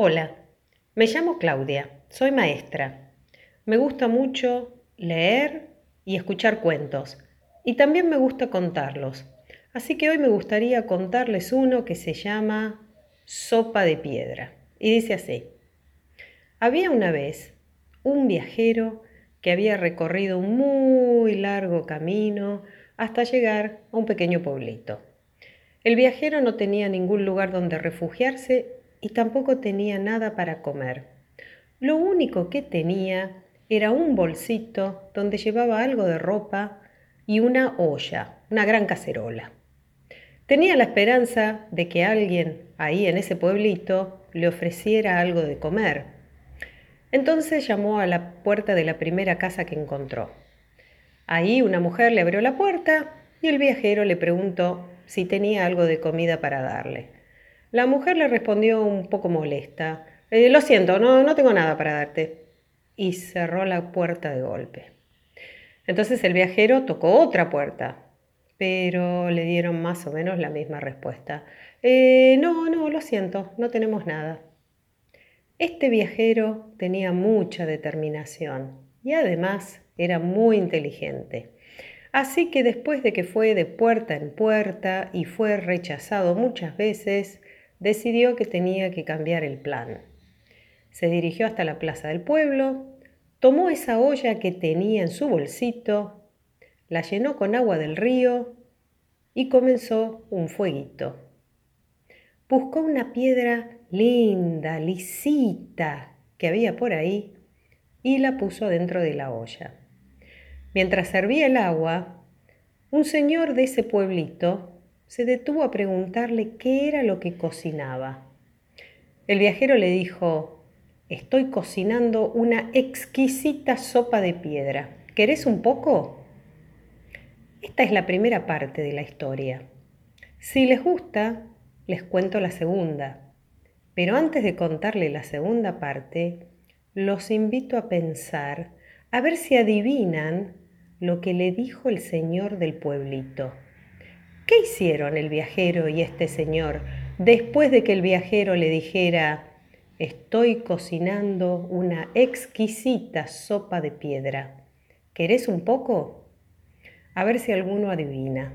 Hola, me llamo Claudia, soy maestra. Me gusta mucho leer y escuchar cuentos y también me gusta contarlos. Así que hoy me gustaría contarles uno que se llama Sopa de Piedra. Y dice así. Había una vez un viajero que había recorrido un muy largo camino hasta llegar a un pequeño pueblito. El viajero no tenía ningún lugar donde refugiarse y tampoco tenía nada para comer. Lo único que tenía era un bolsito donde llevaba algo de ropa y una olla, una gran cacerola. Tenía la esperanza de que alguien ahí en ese pueblito le ofreciera algo de comer. Entonces llamó a la puerta de la primera casa que encontró. Ahí una mujer le abrió la puerta y el viajero le preguntó si tenía algo de comida para darle. La mujer le respondió un poco molesta. Eh, lo siento, no, no tengo nada para darte. Y cerró la puerta de golpe. Entonces el viajero tocó otra puerta, pero le dieron más o menos la misma respuesta. Eh, no, no, lo siento, no tenemos nada. Este viajero tenía mucha determinación y además era muy inteligente. Así que después de que fue de puerta en puerta y fue rechazado muchas veces, decidió que tenía que cambiar el plan. Se dirigió hasta la plaza del pueblo, tomó esa olla que tenía en su bolsito, la llenó con agua del río y comenzó un fueguito. Buscó una piedra linda, lisita, que había por ahí y la puso dentro de la olla. Mientras servía el agua, un señor de ese pueblito se detuvo a preguntarle qué era lo que cocinaba. El viajero le dijo, estoy cocinando una exquisita sopa de piedra. ¿Querés un poco? Esta es la primera parte de la historia. Si les gusta, les cuento la segunda. Pero antes de contarle la segunda parte, los invito a pensar a ver si adivinan lo que le dijo el señor del pueblito. ¿Qué hicieron el viajero y este señor después de que el viajero le dijera, estoy cocinando una exquisita sopa de piedra? ¿Querés un poco? A ver si alguno adivina.